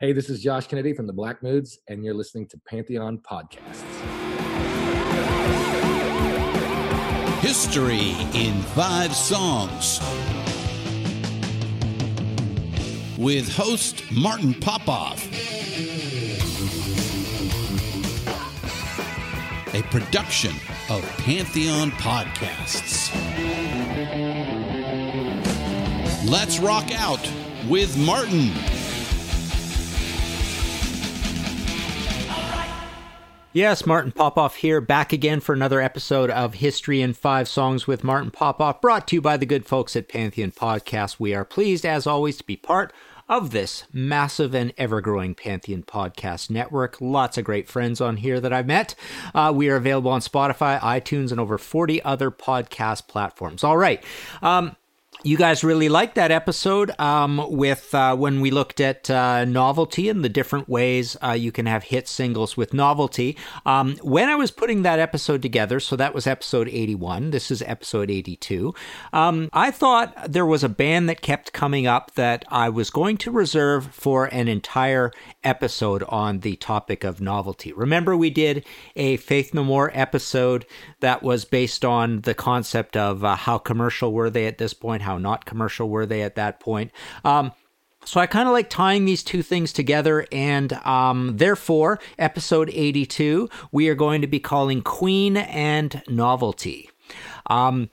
Hey, this is Josh Kennedy from the Black Moods, and you're listening to Pantheon Podcasts. History in Five Songs with host Martin Popoff. A production of Pantheon Podcasts. Let's rock out with Martin. Yes, Martin Popoff here, back again for another episode of History in Five Songs with Martin Popoff, brought to you by the good folks at Pantheon Podcast. We are pleased, as always, to be part of this massive and ever growing Pantheon Podcast network. Lots of great friends on here that I've met. Uh, we are available on Spotify, iTunes, and over 40 other podcast platforms. All right. Um, you guys really liked that episode um, with uh, when we looked at uh, novelty and the different ways uh, you can have hit singles with novelty. Um, when I was putting that episode together, so that was episode 81, this is episode 82, um, I thought there was a band that kept coming up that I was going to reserve for an entire episode on the topic of novelty. Remember, we did a Faith No More episode that was based on the concept of uh, how commercial were they at this point, how not commercial were they at that point. Um, so I kind of like tying these two things together, and um, therefore, episode 82, we are going to be calling Queen and Novelty. Um,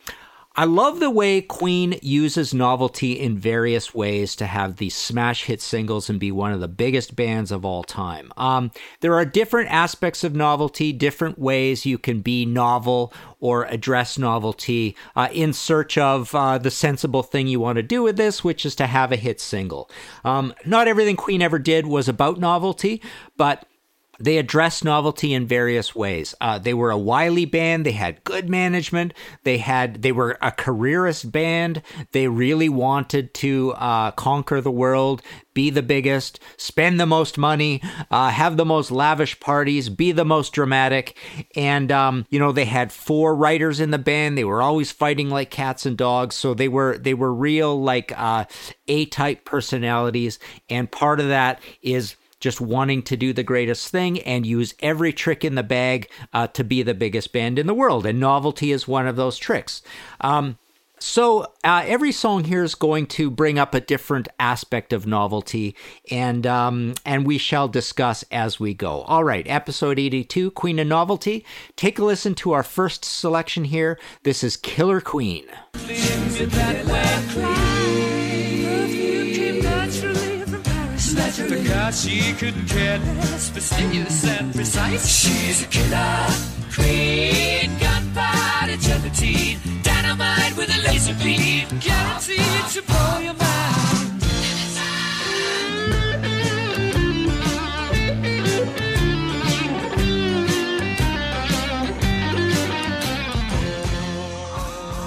I love the way Queen uses novelty in various ways to have these smash hit singles and be one of the biggest bands of all time. Um, there are different aspects of novelty, different ways you can be novel or address novelty uh, in search of uh, the sensible thing you want to do with this, which is to have a hit single. Um, not everything Queen ever did was about novelty, but they addressed novelty in various ways. Uh, they were a wily band. They had good management. They had they were a careerist band. They really wanted to uh, conquer the world, be the biggest, spend the most money, uh, have the most lavish parties, be the most dramatic. And um, you know they had four writers in the band. They were always fighting like cats and dogs. So they were they were real like uh, A type personalities. And part of that is just wanting to do the greatest thing and use every trick in the bag uh, to be the biggest band in the world. And novelty is one of those tricks. Um, so uh, every song here is going to bring up a different aspect of novelty, and um, and we shall discuss as we go. All right, episode eighty-two, Queen of Novelty. Take a listen to our first selection here. This is Killer Queen. Forgot she care less, fastidious and precise. She's a killer queen, gunpowder gelatine, dynamite with a laser beam, guaranteed to blow your mind.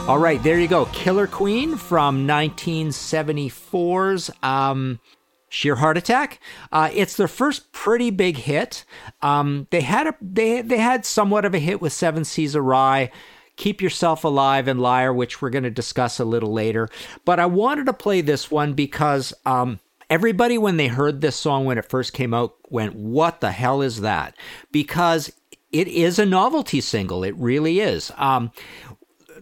All right, there you go. Killer Queen from 1974's um, Sheer Heart Attack. Uh, it's their first pretty big hit. Um, they had a they they had somewhat of a hit with Seven Seas Rhye. Keep Yourself Alive and Liar, which we're going to discuss a little later. But I wanted to play this one because um, everybody, when they heard this song when it first came out, went, What the hell is that? Because it is a novelty single. It really is. Um,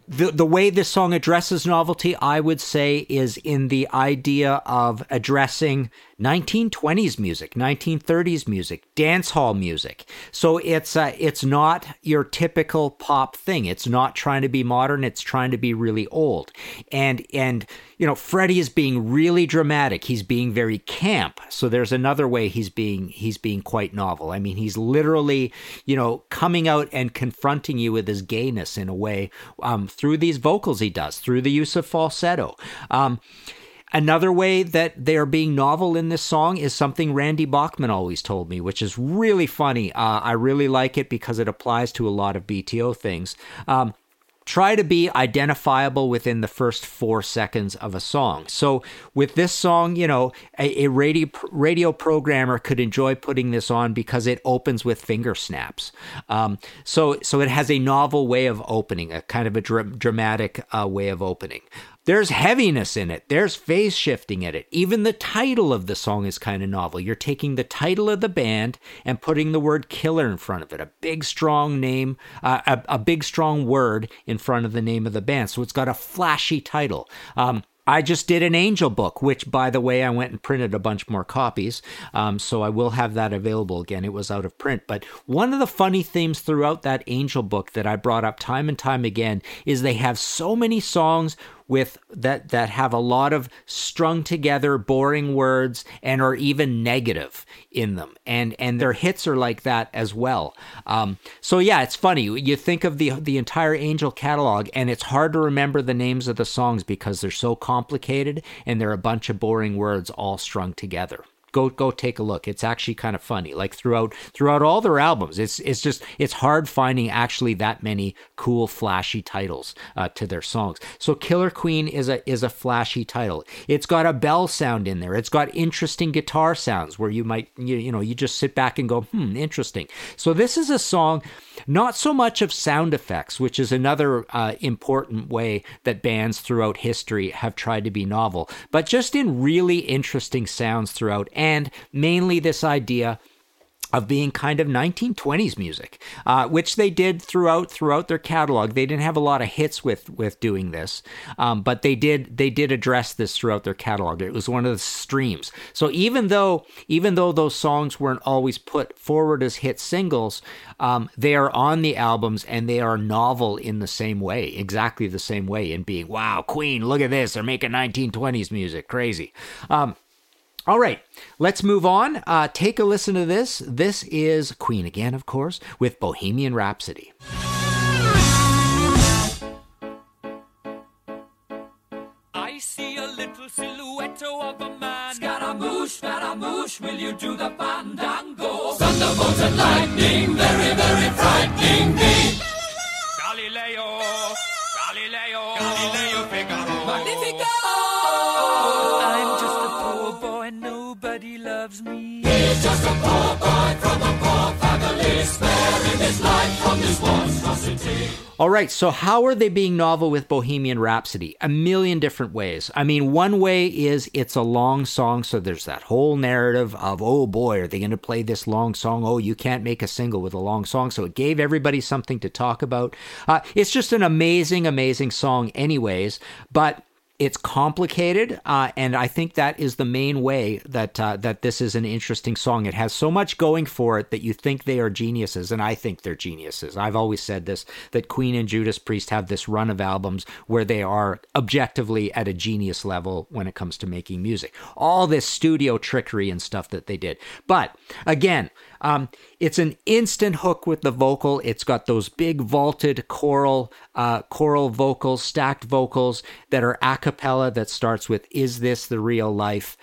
the the way this song addresses novelty, I would say, is in the idea of addressing 1920s music, 1930s music, dance hall music. So it's uh, it's not your typical pop thing. It's not trying to be modern. It's trying to be really old. And and you know, Freddie is being really dramatic. He's being very camp. So there's another way he's being he's being quite novel. I mean, he's literally you know coming out and confronting you with his gayness in a way um, through these vocals he does, through the use of falsetto. Um, Another way that they are being novel in this song is something Randy Bachman always told me, which is really funny. Uh, I really like it because it applies to a lot of BTO things. Um, try to be identifiable within the first four seconds of a song. So with this song, you know, a, a, radio radio programmer could enjoy putting this on because it opens with finger snaps. Um, so so it has a novel way of opening, a kind of a dr- dramatic uh, way of opening. There's heaviness in it. There's phase shifting in it. Even the title of the song is kind of novel. You're taking the title of the band and putting the word killer in front of it. A big, strong name, uh, a, a, big, strong word in front of the name of the band. So it's got a flashy title. Um, I just did an Angel book, which, by the way, I went and printed a bunch more copies. Um, so I will have that available again. It was out of print. But one of the funny themes throughout that Angel book that I brought up time and time again is they have so many songs with that that have a lot of strung together boring words and are even negative in them. And and their hits are like that as well. Um, so yeah it's funny. You think of the the entire angel catalog and it's hard to remember the names of the songs because they're so complicated and they're a bunch of boring words all strung together go go take a look. It's actually kind of funny. Like throughout throughout all their albums, it's it's just it's hard finding actually that many cool flashy titles uh, to their songs. So Killer Queen is a is a flashy title. It's got a bell sound in there. It's got interesting guitar sounds where you might you, you know you just sit back and go hmm interesting. So this is a song not so much of sound effects, which is another uh, important way that bands throughout history have tried to be novel, but just in really interesting sounds throughout, and mainly this idea of being kind of 1920s music, uh, which they did throughout throughout their catalog. They didn't have a lot of hits with with doing this, um, but they did they did address this throughout their catalog. It was one of the streams. So even though even though those songs weren't always put forward as hit singles, um, they are on the albums and they are novel in the same way, exactly the same way, in being wow, Queen, look at this, they're making 1920s music, crazy. Um, all right, let's move on. Uh, take a listen to this. This is Queen again, of course, with Bohemian Rhapsody. I see a little silhouette of a man. Scaramouche, Scaramouche, will you do the fandango? Thunderbolt and lightning, very, very frightening me. Galileo, Galileo, Galileo Figaro. Magnifico! A poor boy from a poor family, sparing his life from this monstrosity. All right, so how are they being novel with Bohemian Rhapsody? A million different ways. I mean, one way is it's a long song, so there's that whole narrative of, oh boy, are they going to play this long song? Oh, you can't make a single with a long song. So it gave everybody something to talk about. Uh, it's just an amazing, amazing song, anyways. But it's complicated, uh, and I think that is the main way that uh, that this is an interesting song. It has so much going for it that you think they are geniuses, and I think they're geniuses. I've always said this that Queen and Judas Priest have this run of albums where they are objectively at a genius level when it comes to making music. All this studio trickery and stuff that they did, but again, um, it's an instant hook with the vocal. It's got those big vaulted choral, uh, choral vocals, stacked vocals that are a cappella that starts with "Is this the real life?"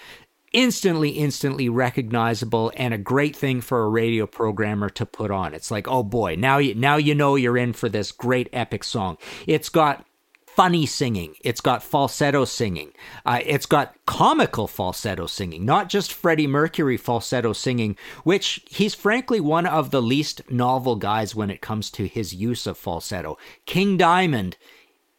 Instantly, instantly recognizable, and a great thing for a radio programmer to put on. It's like, oh boy, now you now you know you're in for this great epic song. It's got funny singing. It's got falsetto singing. Uh, it's got comical falsetto singing, not just Freddie Mercury falsetto singing, which he's frankly one of the least novel guys when it comes to his use of falsetto. King Diamond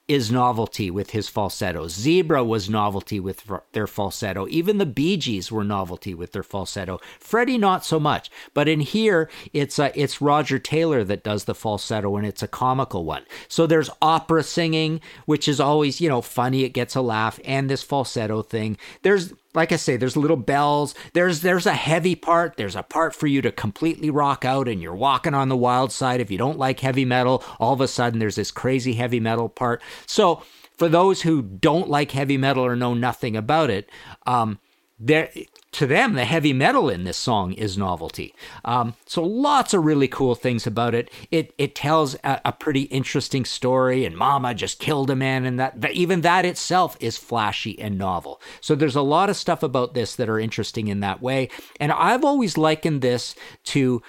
is novelty with his falsetto. Zebra was novelty with their falsetto. Even the Bee Gees were novelty with their falsetto. Freddie not so much, but in here it's uh, it's Roger Taylor that does the falsetto and it's a comical one. So there's opera singing, which is always you know funny. It gets a laugh, and this falsetto thing. There's like I say, there's little bells. There's there's a heavy part. There's a part for you to completely rock out, and you're walking on the wild side. If you don't like heavy metal, all of a sudden there's this crazy heavy metal part. So for those who don't like heavy metal or know nothing about it, um, there to them, the heavy metal in this song is novelty. Um, so lots of really cool things about it. It it tells a, a, pretty interesting story, and Mama just killed a man, and that, that even that itself is flashy and novel. So there's a lot of stuff about this that are interesting in that way. And I've always likened this to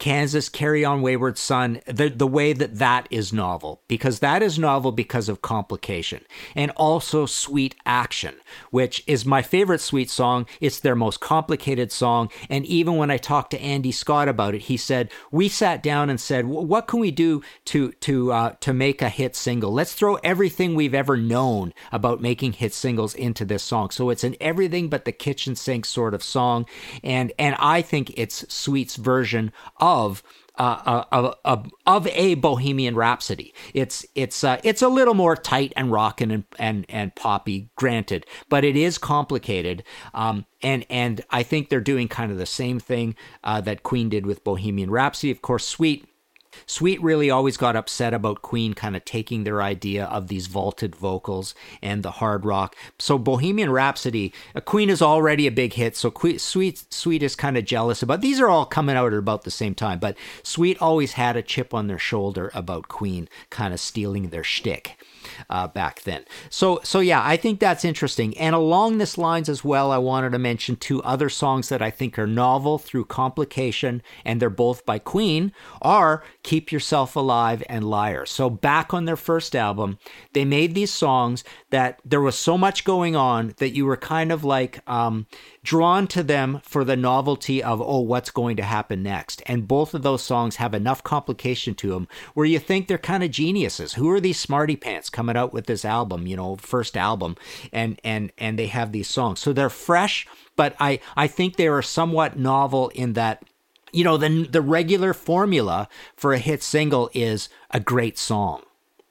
Kansas Carry On Wayward Son, the, the way that that is novel, because that is novel because of complication and also sweet action, which is my favorite sweet song. It's their most complicated song. And even when I talked to Andy Scott about it, he said, we sat down and said, what can we do to, to, uh, to make a hit single? Let's throw everything we've ever known about making hit singles into this song. So it's an everything but the kitchen sink sort of song. And, and I think it's Sweet's version of of uh, uh, of, of a Bohemian Rhapsody. It's it's uh, it's a little more tight and rockin' and, and and poppy, granted, but it is complicated. Um, and and I think they're doing kind of the same thing uh, that Queen did with Bohemian Rhapsody. Of course, Sweet Sweet really always got upset about Queen kind of taking their idea of these vaulted vocals and the hard rock. So Bohemian Rhapsody, uh, Queen is already a big hit. So Sweet Sweet is kind of jealous about. These are all coming out at about the same time, but Sweet always had a chip on their shoulder about Queen kind of stealing their shtick uh, back then. So, so yeah, I think that's interesting. And along this lines as well, I wanted to mention two other songs that I think are novel through complication, and they're both by Queen, are Keep Yourself Alive and Liar. So back on their first album, they made these songs that there was so much going on that you were kind of like, um, drawn to them for the novelty of, oh, what's going to happen next. And both of those songs have enough complication to them where you think they're kind of geniuses. Who are these smarty pants coming out with this album, you know, first album? And, and, and they have these songs. So they're fresh, but I, I think they are somewhat novel in that you know the the regular formula for a hit single is a great song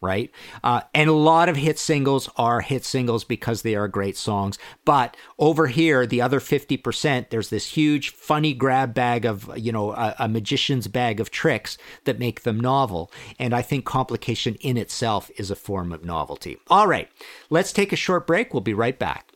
right? Uh, and a lot of hit singles are hit singles because they are great songs. But over here, the other 50%, there's this huge funny grab bag of, you know, a, a magician's bag of tricks that make them novel. And I think complication in itself is a form of novelty. All right, let's take a short break. We'll be right back.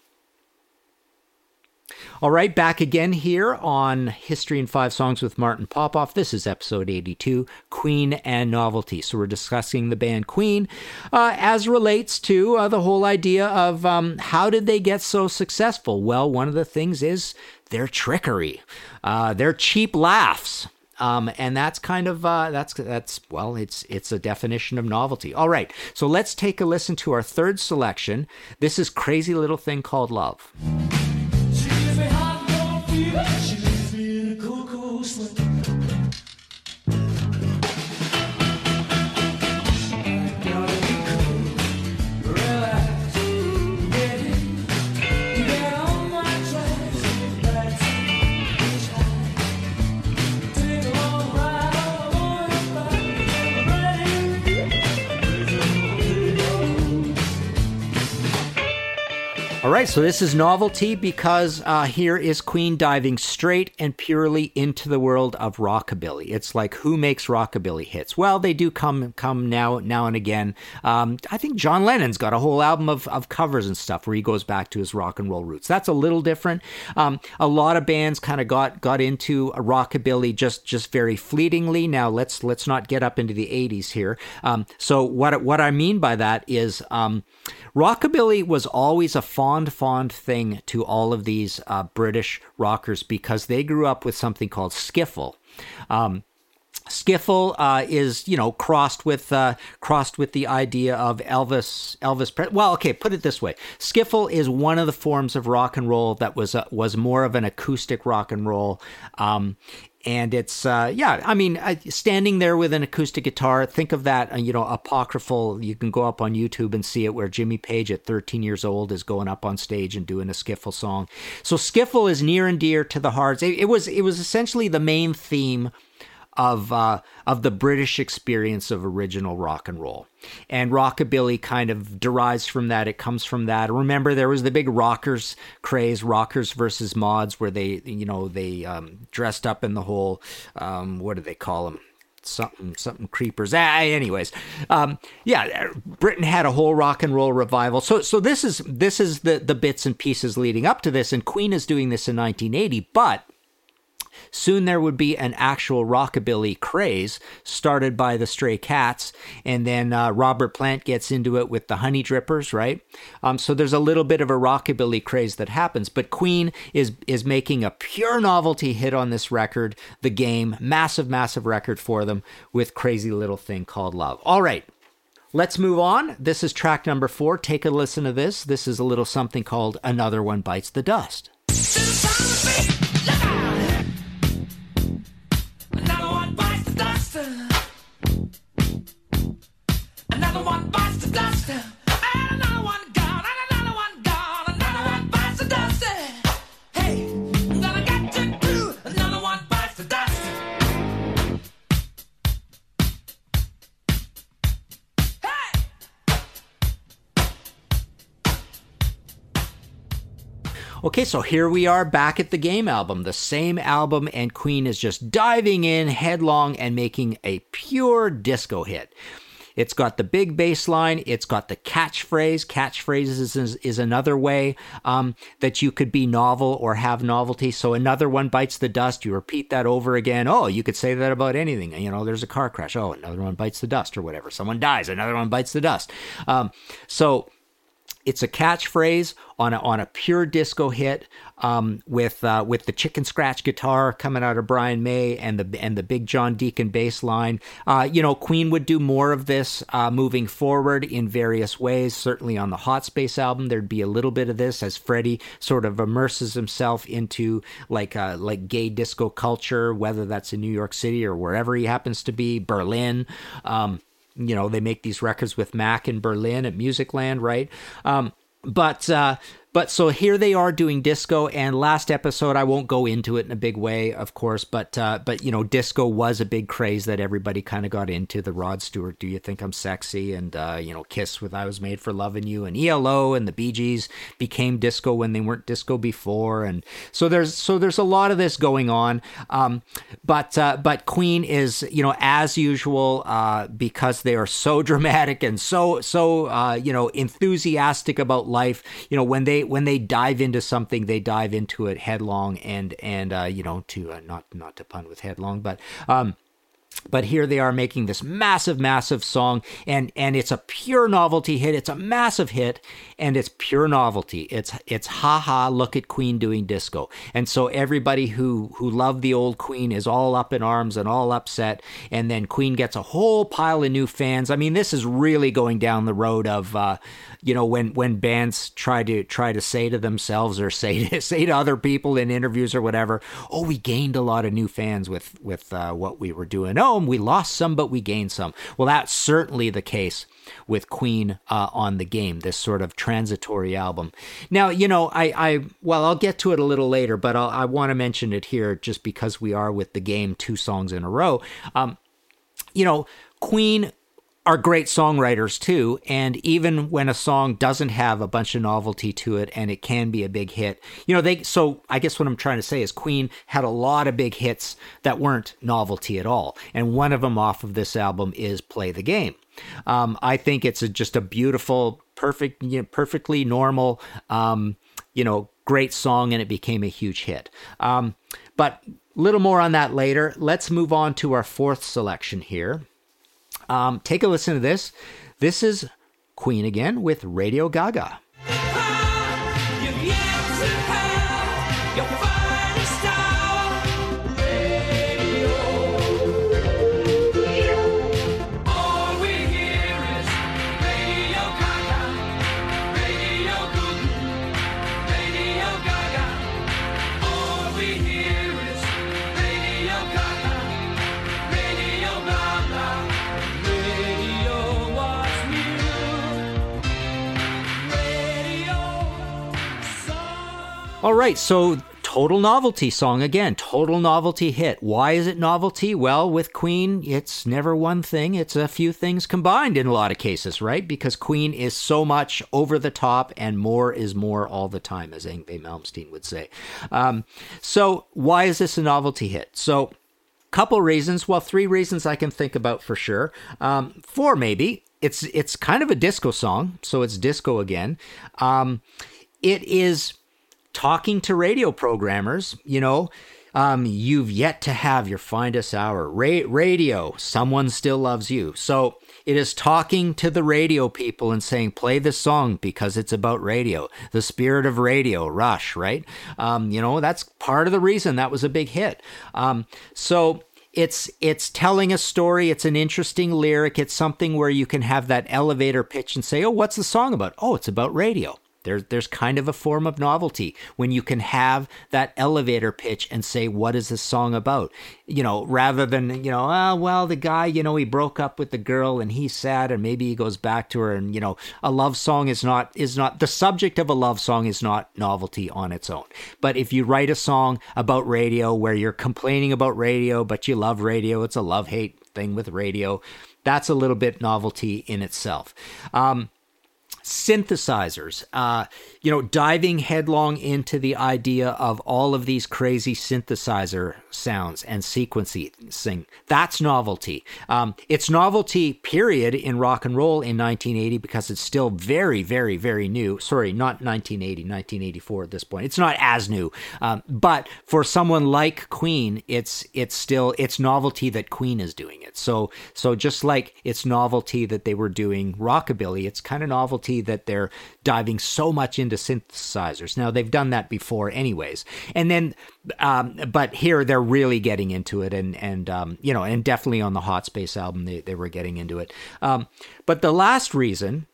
All right, back again here on History in Five Songs with Martin Popoff. This is episode 82 Queen and Novelty. So, we're discussing the band Queen uh, as relates to uh, the whole idea of um, how did they get so successful? Well, one of the things is their trickery, uh, their cheap laughs. Um, and that's kind of uh, that's that's well, it's it's a definition of novelty. All right, so let's take a listen to our third selection. This is "Crazy Little Thing Called Love." She right, so this is novelty because uh, here is Queen diving straight and purely into the world of rockabilly. It's like who makes rockabilly hits? Well, they do come come now now and again. Um, I think John Lennon's got a whole album of, of covers and stuff where he goes back to his rock and roll roots. That's a little different. Um, a lot of bands kind of got got into rockabilly just just very fleetingly. Now let's let's not get up into the 80s here. Um, so what what I mean by that is um, rockabilly was always a fond, fond thing to all of these uh, British rockers because they grew up with something called skiffle. Um, Skiffle uh, is, you know, crossed with uh, crossed with the idea of Elvis. Elvis. Pre- well, okay, put it this way: Skiffle is one of the forms of rock and roll that was uh, was more of an acoustic rock and roll. Um, and it's uh, yeah i mean standing there with an acoustic guitar think of that uh, you know apocryphal you can go up on youtube and see it where jimmy page at 13 years old is going up on stage and doing a skiffle song. So skiffle is near and dear to the hearts. It, it was it was essentially the main theme of uh, of the British experience of original rock and roll. And rockabilly kind of derives from that. It comes from that. Remember, there was the big rockers craze, rockers versus mods, where they, you know, they um, dressed up in the whole, um, what do they call them? something something creepers. Ah, anyways, um, yeah, Britain had a whole rock and roll revival. So so this is this is the the bits and pieces leading up to this, and Queen is doing this in 1980, but Soon there would be an actual rockabilly craze started by the Stray Cats, and then uh, Robert Plant gets into it with the Honeydrippers, right? Um, so there's a little bit of a rockabilly craze that happens. But Queen is is making a pure novelty hit on this record, The Game, massive, massive record for them with Crazy Little Thing Called Love. All right. Let's move on. This is track number four. Take a listen to this. This is a little something called Another One Bites the Dust. Okay, so here we are back at the Game album, the same album, and Queen is just diving in headlong and making a pure disco hit. It's got the big bass line. It's got the catchphrase. Catchphrases is, is another way um, that you could be novel or have novelty. So another one bites the dust. You repeat that over again. Oh, you could say that about anything. You know, there's a car crash. Oh, another one bites the dust or whatever. Someone dies. Another one bites the dust. Um, so it's a catchphrase on a, on a pure disco hit um, with uh, with the chicken scratch guitar coming out of Brian May and the and the big John Deacon bass line. Uh, you know, Queen would do more of this uh, moving forward in various ways. Certainly on the Hot Space album, there'd be a little bit of this as Freddie sort of immerses himself into like uh, like gay disco culture, whether that's in New York City or wherever he happens to be, Berlin. Um, you know they make these records with Mack in Berlin at Musicland, right? Um, but uh, but so here they are doing disco. And last episode, I won't go into it in a big way, of course, but uh, but you know, disco was a big craze that everybody kind of got into. The Rod Stewart, "Do You Think I'm Sexy?" and uh, you know, Kiss with "I Was Made for Loving You," and ELO and the Bee Gees became disco when they weren't disco before, and so there's so there's a lot of this going on. Um, but uh, but Queen is you know as usual uh, because they are so dramatic and so so uh, you know enthusiastic about life. You know when they when they dive into something, they dive into it headlong and and uh, you know to uh, not not to pun with headlong, but um, but here they are making this massive massive song and and it's a pure novelty hit. It's a massive hit and it's pure novelty. It's it's haha look at queen doing disco. And so everybody who who loved the old queen is all up in arms and all upset and then queen gets a whole pile of new fans. I mean this is really going down the road of uh you know when when bands try to try to say to themselves or say to say to other people in interviews or whatever oh we gained a lot of new fans with with uh, what we were doing. Oh we lost some but we gained some. Well that's certainly the case with queen uh, on the game this sort of transitory album. Now you know i i well i'll get to it a little later but I'll, i want to mention it here just because we are with the game two songs in a row. Um you know queen are great songwriters too. And even when a song doesn't have a bunch of novelty to it and it can be a big hit, you know, they, so I guess what I'm trying to say is Queen had a lot of big hits that weren't novelty at all. And one of them off of this album is Play the Game. Um, I think it's a, just a beautiful, perfect, you know, perfectly normal, um, you know, great song and it became a huge hit. Um, but a little more on that later. Let's move on to our fourth selection here. Um, take a listen to this. This is Queen again with Radio Gaga. All right, so total novelty song again, total novelty hit. Why is it novelty? Well, with Queen, it's never one thing, it's a few things combined in a lot of cases, right? Because Queen is so much over the top and more is more all the time, as Yngwie Malmsteen would say. Um, so, why is this a novelty hit? So, couple reasons. Well, three reasons I can think about for sure. Um, four maybe. It's it's kind of a disco song, so it's disco again. Um, it is talking to radio programmers. You know, um, you've yet to have your finest hour. Ra- radio, someone still loves you. So it is talking to the radio people and saying, play this song because it's about radio. The spirit of radio, Rush, right? Um, you know, that's part of the reason that was a big hit. Um, so it's it's telling a story it's an interesting lyric it's something where you can have that elevator pitch and say oh what's the song about oh it's about radio there's there's kind of a form of novelty when you can have that elevator pitch and say, "What is this song about?" You know, rather than you know, oh well, the guy, you know, he broke up with the girl and he's sad and maybe he goes back to her and you know, a love song is not is not the subject of a love song is not novelty on its own. But if you write a song about radio where you're complaining about radio but you love radio, it's a love hate thing with radio. That's a little bit novelty in itself. Um, synthesizers uh, you know diving headlong into the idea of all of these crazy synthesizer sounds and sequencing. That's novelty. Um, it's novelty period in rock and roll in 1980 because it's still very very very new. Sorry not 1980 1984 at this point. It's not as new. Um, but for someone like queen it's it's still it's novelty that queen is doing it. So so just like it's novelty that they were doing rockabilly it's kind of novelty that they're diving so much into synthesizers. Now they've done that before, anyways, and then, um, but here they're really getting into it, and and um, you know, and definitely on the Hot Space album they they were getting into it. Um, but the last reason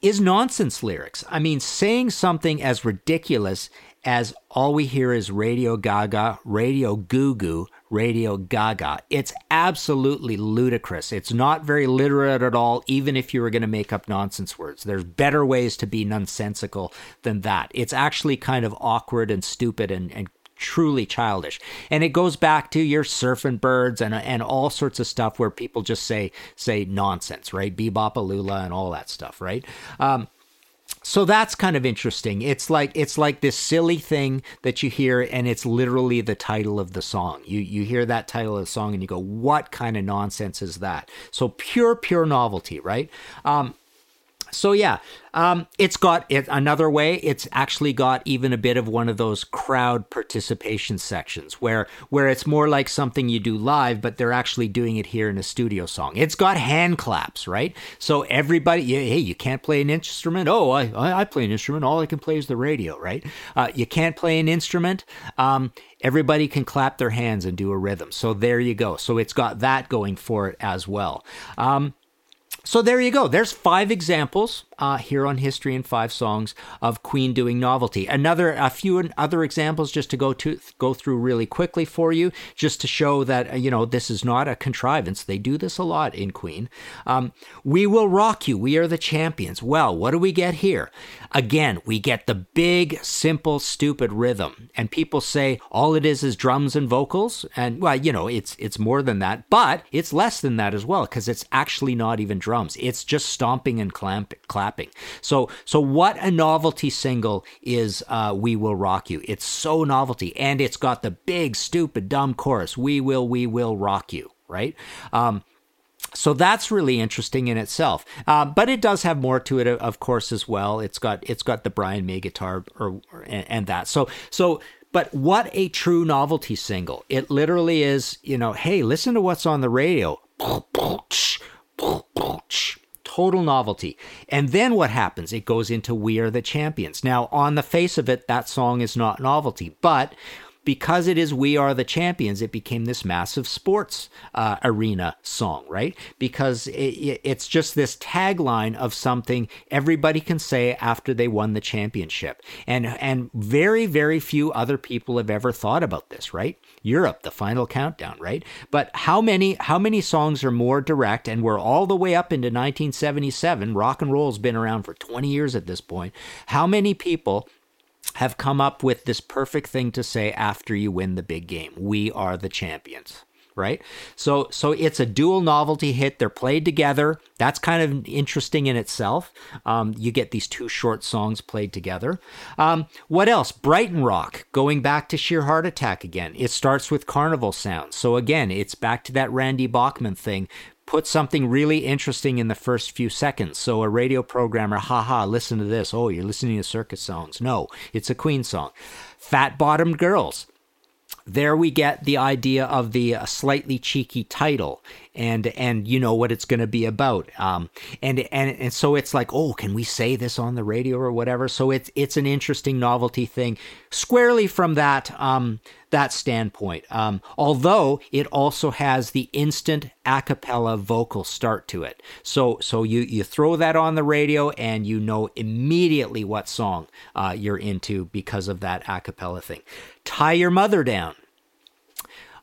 is nonsense lyrics. I mean, saying something as ridiculous as all we hear is Radio Gaga, Radio Goo Goo, Radio Gaga. It's absolutely ludicrous. It's not very literate at all, even if you were going to make up nonsense words. There's better ways to be nonsensical than that. It's actually kind of awkward and stupid and, and truly childish. And it goes back to your surfing birds and and all sorts of stuff where people just say say nonsense, right? Bebop Alula and all that stuff, right? Um, so that's kind of interesting. It's like it's like this silly thing that you hear, and it's literally the title of the song. You you hear that title of the song, and you go, "What kind of nonsense is that?" So pure, pure novelty, right? Um, so yeah, um, it's got it another way. It's actually got even a bit of one of those crowd participation sections where where it's more like something you do live, but they're actually doing it here in a studio song. It's got hand claps, right? So everybody, hey, you can't play an instrument. Oh, I I play an instrument. All I can play is the radio, right? Uh, you can't play an instrument. Um, everybody can clap their hands and do a rhythm. So there you go. So it's got that going for it as well. Um, so there you go. There's five examples uh, here on History in Five Songs of Queen doing novelty. Another, a few other examples just to go to go through really quickly for you, just to show that uh, you know this is not a contrivance. They do this a lot in Queen. Um, we will rock you. We are the champions. Well, what do we get here? Again, we get the big, simple, stupid rhythm, and people say all it is is drums and vocals, and well, you know, it's it's more than that, but it's less than that as well because it's actually not even drums. It's just stomping and clamp, So, so what a novelty single is uh, "We Will Rock You." It's so novelty, and it's got the big, stupid, dumb chorus: "We will, we will rock you." Right. Um, so that's really interesting in itself, uh, but it does have more to it, of course, as well. It's got it's got the Brian May guitar, or, or and, and that. So so but what a true novelty single. It literally is, you know, hey, listen to what's on the radio. Total novelty. And then what happens? It goes into We Are the Champions. Now, on the face of it, that song is not novelty, but because it is We Are the Champions, it became this massive sports uh, arena song, right? Because it, it's just this tagline of something everybody can say after they won the championship. And, and very, very few other people have ever thought about this, right? Europe, the final countdown, right? But how many how many songs are more direct? And we're all the way up into 1977. Rock and roll's been around for 20 years at this point. How many people have come up with this perfect thing to say after you win the big game. We are the champions right? So so it's a dual novelty hit. They're played together. That's kind of interesting in itself. Um, you get these two short songs played together. Um, what else? Brighton Rock, going back to Sheer Heart Attack again. It starts with carnival sounds. So again, it's back to that Randy Bachman thing. Put something really interesting in the first few seconds. So a radio programmer, haha, listen to this. Oh, you're listening to circus songs. No, it's a Queen song. Fat Bottomed Girls there we get the idea of the uh, slightly cheeky title and and you know what it's going to be about. Um and and and so it's like oh can we say this on the radio or whatever? So it's it's an interesting novelty thing squarely from that um that standpoint. Um although it also has the instant a cappella vocal start to it. So so you you throw that on the radio and you know immediately what song uh, you're into because of that a cappella thing. Tie your mother down.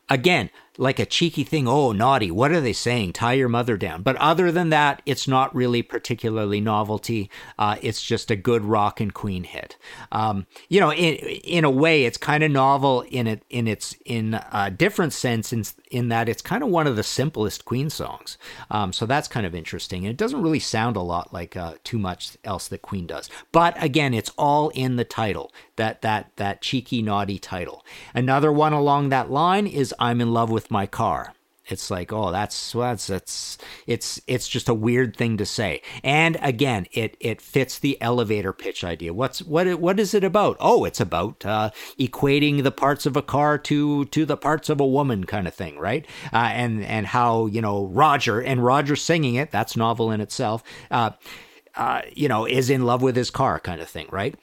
Again, like a cheeky thing. Oh, naughty. What are they saying? Tie your mother down. But other than that, it's not really particularly novelty. Uh, it's just a good rock and queen hit. Um, you know, in in a way, it's kind of novel in it in its in a different sense in in that it's kind of one of the simplest Queen songs. Um, so that's kind of interesting. And it doesn't really sound a lot like uh, too much else that Queen does. But again, it's all in the title. That that that cheeky naughty title. Another one along that line is "I'm in love with." With my car. It's like, oh, that's that's that's it's it's just a weird thing to say. And again, it it fits the elevator pitch idea. What's what it what is it about? Oh, it's about uh, equating the parts of a car to to the parts of a woman, kind of thing, right? Uh, and and how you know Roger and Roger singing it. That's novel in itself. Uh, uh, you know, is in love with his car, kind of thing, right?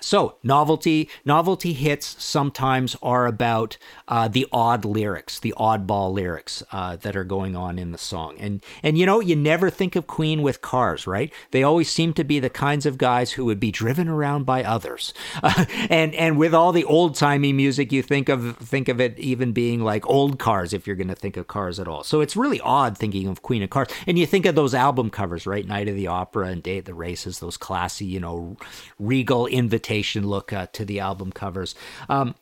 So novelty novelty hits sometimes are about uh, the odd lyrics, the oddball lyrics uh, that are going on in the song, and and you know you never think of Queen with cars, right? They always seem to be the kinds of guys who would be driven around by others, uh, and and with all the old timey music, you think of think of it even being like old cars if you're going to think of cars at all. So it's really odd thinking of Queen of Cars, and you think of those album covers, right? Night of the Opera and Day at the Races, those classy, you know, regal look uh, to the album covers. Um,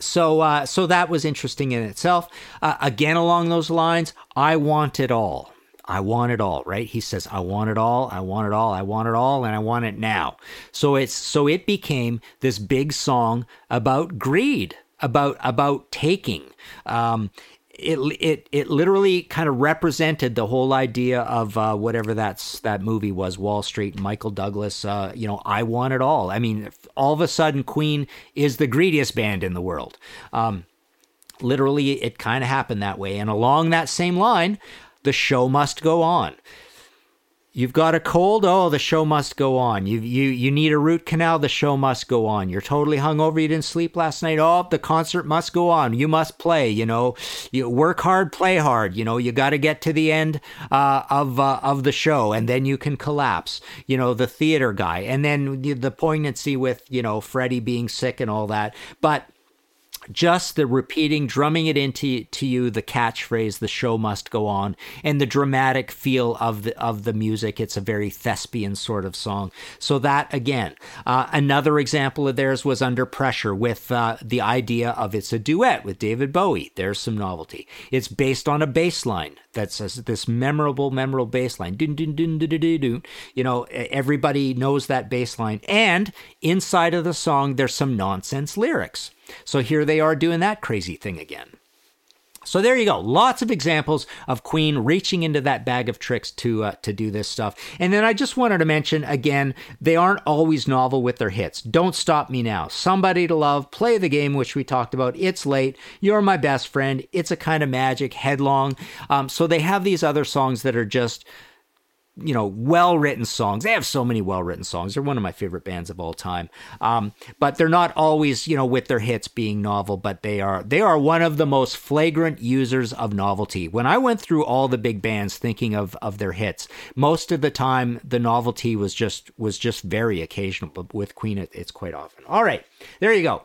so, uh, so that was interesting in itself. Uh, again, along those lines, I want it all. I want it all, right? He says, I want it all, I want it all, I want it all, and I want it now. So it's so it became this big song about greed, about about taking. Um, it it it literally kind of represented the whole idea of uh, whatever that's that movie was, Wall Street, Michael Douglas. Uh, you know, I want it all. I mean, all of a sudden, Queen is the greediest band in the world. Um, literally, it kind of happened that way. And along that same line, the show must go on. You've got a cold? Oh, the show must go on. You you you need a root canal? The show must go on. You're totally hungover. You didn't sleep last night. Oh, the concert must go on. You must play. You know, you work hard, play hard. You know, you got to get to the end uh, of uh, of the show, and then you can collapse. You know, the theater guy, and then the poignancy with you know Freddie being sick and all that. But just the repeating, drumming it into to you, the catchphrase, "the show must go on," and the dramatic feel of the of the music. It's a very thespian sort of song. So that again, uh, another example of theirs was "Under Pressure" with uh, the idea of it's a duet with David Bowie. There's some novelty. It's based on a bass line that's this memorable, memorable bass line. You know, everybody knows that bass line. And inside of the song, there's some nonsense lyrics. So here they are doing that crazy thing again. So there you go. Lots of examples of Queen reaching into that bag of tricks to uh, to do this stuff. And then I just wanted to mention again, they aren't always novel with their hits. Don't stop me now. Somebody to love, play the game, which we talked about. It's late. You're my best friend. It's a kind of magic. Headlong. Um, so they have these other songs that are just you know, well written songs. They have so many well written songs. They're one of my favorite bands of all time. Um, but they're not always, you know, with their hits being novel, but they are they are one of the most flagrant users of novelty. When I went through all the big bands thinking of of their hits, most of the time the novelty was just was just very occasional, but with Queen it, it's quite often. All right, there you go.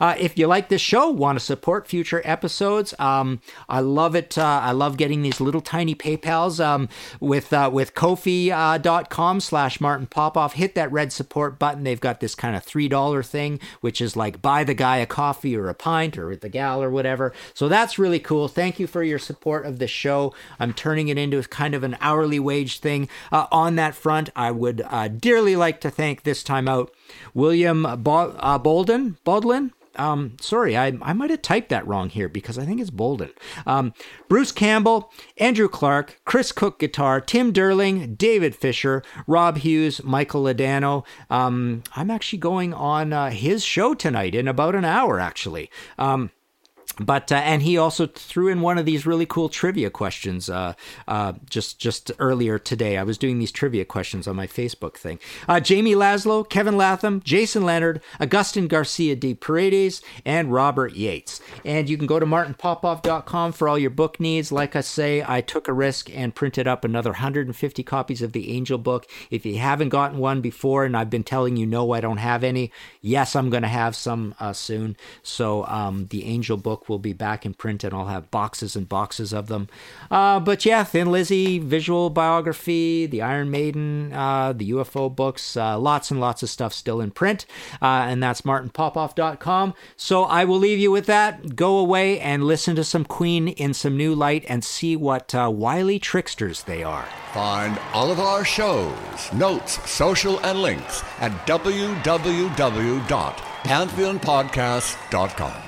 Uh, if you like this show, want to support future episodes, um, I love it. Uh, I love getting these little tiny PayPal's um, with uh, with Ko-fi.com uh, slash Martin Popoff. Hit that red support button. They've got this kind of three dollar thing, which is like buy the guy a coffee or a pint or the gal or whatever. So that's really cool. Thank you for your support of the show. I'm turning it into kind of an hourly wage thing. Uh, on that front, I would uh, dearly like to thank this time out William Bo- uh, Bolden, Bodlin, um, sorry, I, I might have typed that wrong here because I think it's Bolden. Um, Bruce Campbell, Andrew Clark, Chris Cook guitar, Tim Derling, David Fisher, Rob Hughes, Michael Ladano. Um, I'm actually going on uh, his show tonight in about an hour, actually. Um, but uh, and he also threw in one of these really cool trivia questions uh, uh, just just earlier today. I was doing these trivia questions on my Facebook thing. Uh, Jamie Laszlo, Kevin Latham, Jason Leonard, Augustin Garcia de Paredes, and Robert Yates. And you can go to martinpopoff.com for all your book needs. Like I say, I took a risk and printed up another 150 copies of the Angel book. If you haven't gotten one before, and I've been telling you no, I don't have any. Yes, I'm going to have some uh, soon. So um, the Angel book will be back in print and I'll have boxes and boxes of them. Uh, but yeah, Thin Lizzy, visual biography, the Iron Maiden, uh, the UFO books, uh, lots and lots of stuff still in print. Uh, and that's martinpopoff.com. So I will leave you with that. Go away and listen to some Queen in some new light and see what uh, wily tricksters they are. Find all of our shows, notes, social, and links at www.pantheonpodcast.com